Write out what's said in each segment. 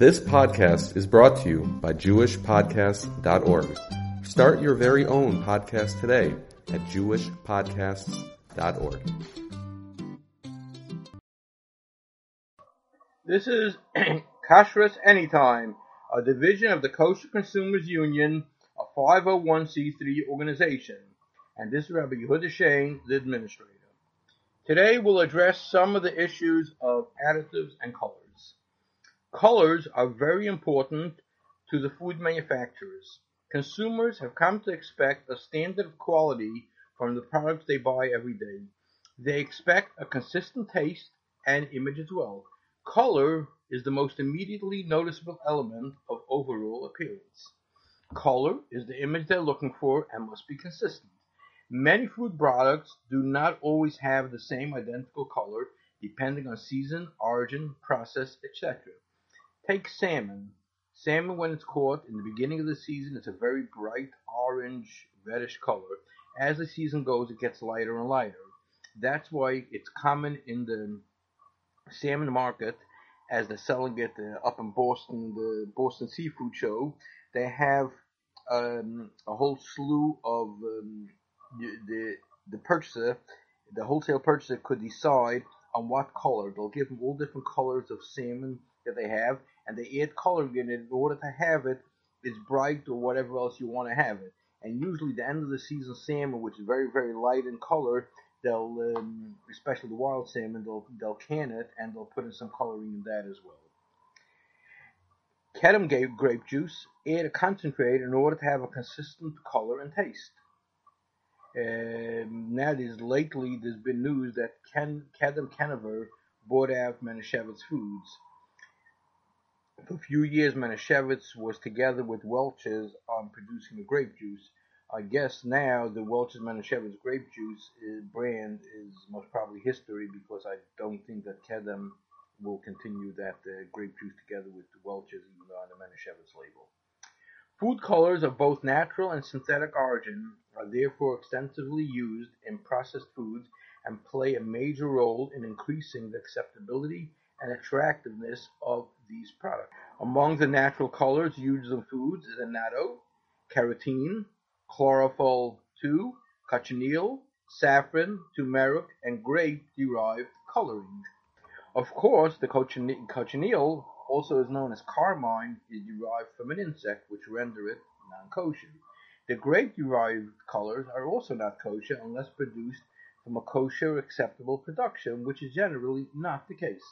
This podcast is brought to you by JewishPodcasts.org. Start your very own podcast today at JewishPodcasts.org. This is Kashrus Anytime, a division of the Kosher Consumers Union, a 501c3 organization, and this is Rabbi Yehuda Shain, the administrator. Today we'll address some of the issues of additives and colors. Colors are very important to the food manufacturers. Consumers have come to expect a standard of quality from the products they buy every day. They expect a consistent taste and image as well. Color is the most immediately noticeable element of overall appearance. Color is the image they're looking for and must be consistent. Many food products do not always have the same identical color depending on season, origin, process, etc. Take salmon. Salmon, when it's caught in the beginning of the season, it's a very bright orange, reddish color. As the season goes, it gets lighter and lighter. That's why it's common in the salmon market, as they're selling it uh, up in Boston, the Boston Seafood Show. They have um, a whole slew of um, the the purchaser, the wholesale purchaser, could decide on what color. They'll give them all different colors of salmon that they have, and they add coloring in it in order to have it as bright or whatever else you want to have it. And usually, the end of the season salmon, which is very very light in color, they'll um, especially the wild salmon, they'll they'll can it and they'll put in some coloring in that as well. Kedem gave grape juice, add a concentrate in order to have a consistent color and taste. Um, nowadays, lately, there's been news that Ken, Kedem Kenever bought out Manischewitz Foods. For a few years, Manischewitz was together with Welch's on producing the grape juice. I guess now the Welch's Manischewitz grape juice is, brand is most probably history because I don't think that Kedem will continue that uh, grape juice together with the Welch's even though on the Manischewitz label. Food colors of both natural and synthetic origin are therefore extensively used in processed foods and play a major role in increasing the acceptability and attractiveness of these products. Among the natural colors used in foods is annatto, carotene, chlorophyll 2, cochineal, saffron, turmeric, and grape-derived coloring. Of course, the cochineal also is known as carmine, is derived from an insect which render it non-kosher. The grape-derived colors are also not kosher unless produced from a kosher acceptable production, which is generally not the case.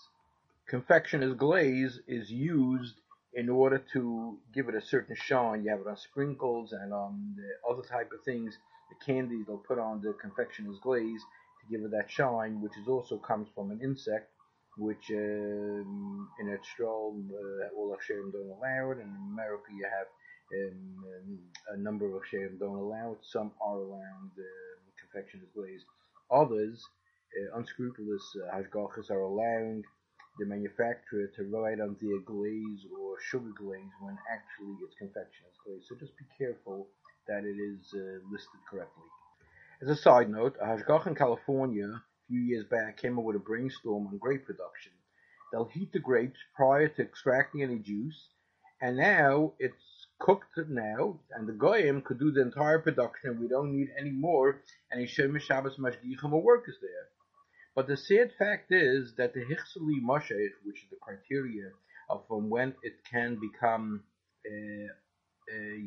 Confectioner's glaze is used in order to give it a certain shine. You have it on sprinkles and on the other type of things, the candies they'll put on the confectioner's glaze to give it that shine, which is also comes from an insect which um, in Israel uh, all of Hashem don't allow it, and in America you have um, a number of Hashem don't allow it. Some are allowed uh, confectioner's glaze. Others, uh, unscrupulous uh, are allowing the manufacturer to write on their glaze or sugar glaze when actually it's confectioner's glaze. So just be careful that it is uh, listed correctly. As a side note, hashgach in California a few years back came up with a brainstorm on grape production. They'll heat the grapes prior to extracting any juice, and now it's cooked now, and the goyim could do the entire production, and we don't need any more any Shemesh Shabbos Mashgichim or workers there. But the sad fact is that the Hichseli Moshe, which is the criteria of from when it can become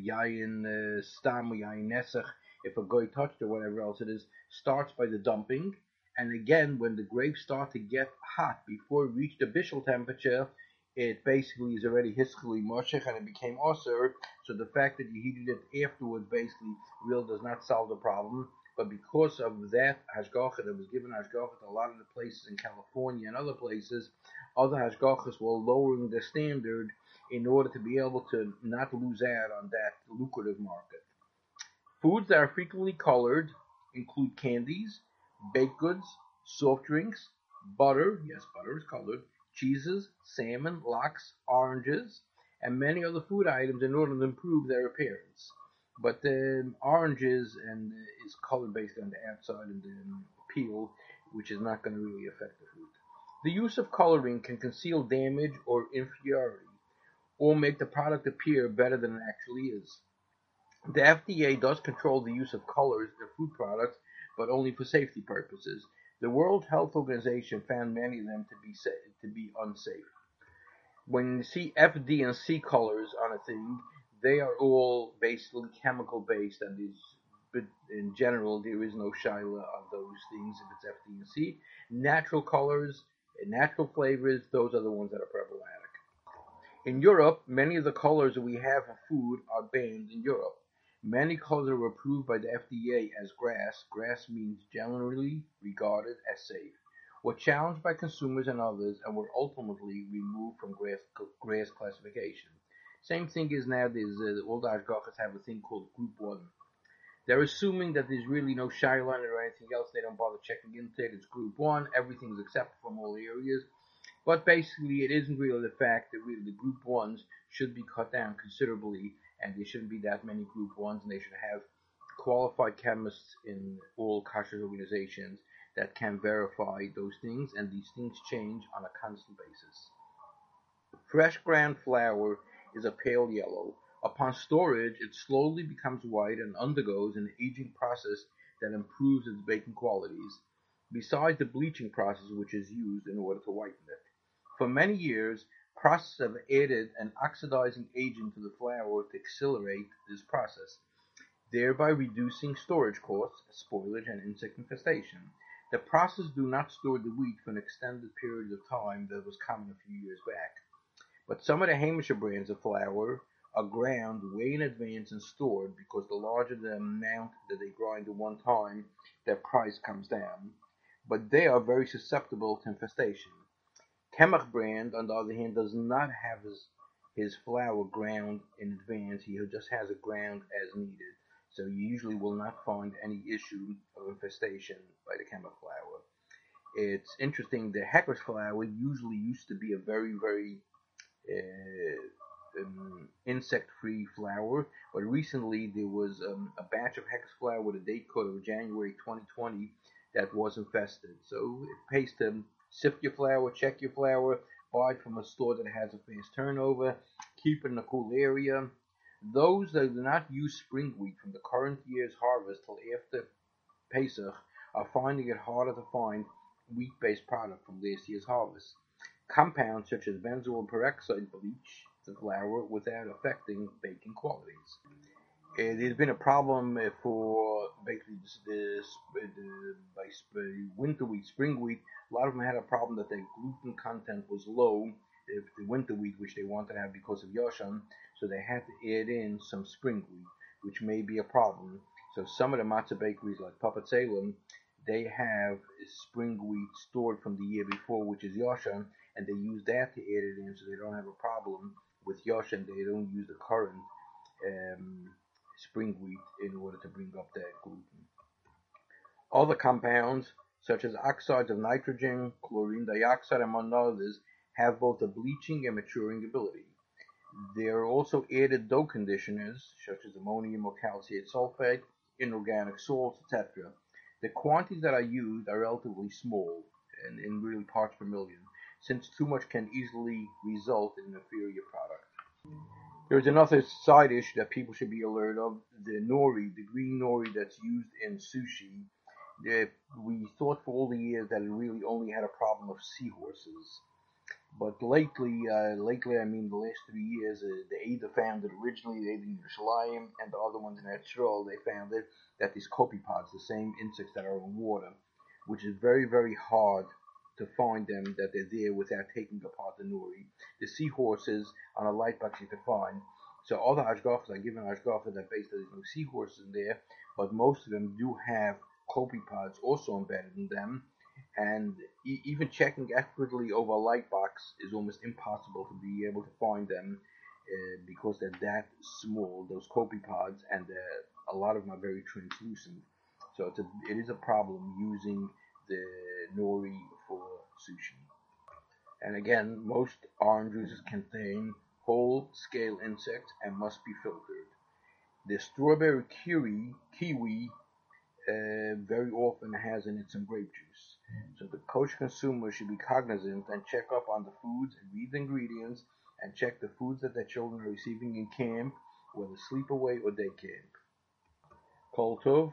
Yayin uh, Stam or Yayin Nesech, if a goy touched or whatever else it is, starts by the dumping, and again, when the grapes start to get hot before it reached the bishul temperature, it basically is already hiskali moshech and it became osir. So the fact that you heated it afterwards basically really does not solve the problem. But because of that hashgacha that was given hashgacha to a lot of the places in California and other places, other hashgachas were lowering the standard in order to be able to not lose out on that lucrative market. Foods that are frequently colored include candies, baked goods, soft drinks, butter, yes, butter is colored, cheeses, salmon, lox, oranges, and many other food items in order to improve their appearance. But the oranges and is colored based on the outside and the peel, which is not going to really affect the food. The use of coloring can conceal damage or inferiority. or make the product appear better than it actually is. The FDA does control the use of colors in food products, but only for safety purposes. The World Health Organization found many of them to be to be unsafe. When you see F, D, and C colors on a thing, they are all basically chemical based, and is but in general there is no Shiloh on those things if it's F, D, and C. Natural colors, and natural flavors, those are the ones that are problematic. In Europe, many of the colors that we have for food are banned in Europe. Many colors are approved by the FDA as GRAS. GRAS means generally regarded as safe, were challenged by consumers and others, and were ultimately removed from grass, GRAS classification. Same thing is now uh, all the Hashgachas have a thing called Group 1. They're assuming that there's really no line or anything else. They don't bother checking into it. It's Group 1. Everything's accepted from all areas. But basically, it isn't really the fact that really the Group 1s should be cut down considerably and there shouldn't be that many group ones, and they should have qualified chemists in all kosher organizations that can verify those things, and these things change on a constant basis. Fresh ground flour is a pale yellow. Upon storage, it slowly becomes white and undergoes an aging process that improves its baking qualities, besides the bleaching process which is used in order to whiten it. For many years, Processes have added an oxidizing agent to the flour to accelerate this process, thereby reducing storage costs, spoilage, and insect infestation. The process do not store the wheat for an extended period of time that was common a few years back. But some of the Hamisher brands of flour are ground way in advance and stored because the larger the amount that they grind at one time, their price comes down. But they are very susceptible to infestation. Kemach brand, on the other hand, does not have his his flour ground in advance. He just has it ground as needed. So you usually will not find any issue of infestation by the Kemach flour. It's interesting. The Hecker's flour usually used to be a very, very um, insect-free flour, but recently there was um, a batch of hex flour with a date code of January 2020 that was infested. So pays to Sift your flour, check your flour, buy it from a store that has a fast turnover, keep it in a cool area. Those that do not use spring wheat from the current year's harvest till after Pesach are finding it harder to find wheat-based product from last year's harvest. Compounds such as benzoyl peroxide bleach the flour without affecting baking qualities. Uh, there's been a problem for basically the winter wheat, spring wheat. A lot of them had a problem that their gluten content was low. If the winter wheat, which they wanted to have because of Yoshan, so they had to add in some spring wheat, which may be a problem. So some of the matzah bakeries, like Papa Salem, they have spring wheat stored from the year before, which is Yoshan, and they use that to add it in, so they don't have a problem with Yoshan. They don't use the current. Um, spring wheat in order to bring up that gluten. Other compounds, such as oxides of nitrogen, chlorine dioxide, among others, have both a bleaching and maturing ability. There are also added dough conditioners, such as ammonium or calcium sulfate, inorganic salts, etc. The quantities that are used are relatively small, and in really parts per million, since too much can easily result in an inferior product. There's another side issue that people should be alert of: the nori, the green nori that's used in sushi. we thought for all the years that it really only had a problem of seahorses, but lately, uh, lately I mean the last three years, uh, they either found it originally, they did in Yerushalayim, and the other ones in Etzrol, they found it that these copepods, the same insects that are in water, which is very very hard to find them that they're there without taking apart the nori. The seahorses on a light box you can find. So all the are given hashgacha that basically there's no seahorses in there, but most of them do have copepods also embedded in them. And e- even checking accurately over a light box is almost impossible to be able to find them uh, because they're that small, those copepods, and a lot of them are very translucent. So it's a, it is a problem using the nori for sushi. And again, most orange juices contain whole scale insects and must be filtered. The strawberry kiwi, kiwi uh, very often has in it some grape juice. So the kosher consumer should be cognizant and check up on the foods and read the ingredients and check the foods that their children are receiving in camp, whether sleepaway or day camp. Kol Tov,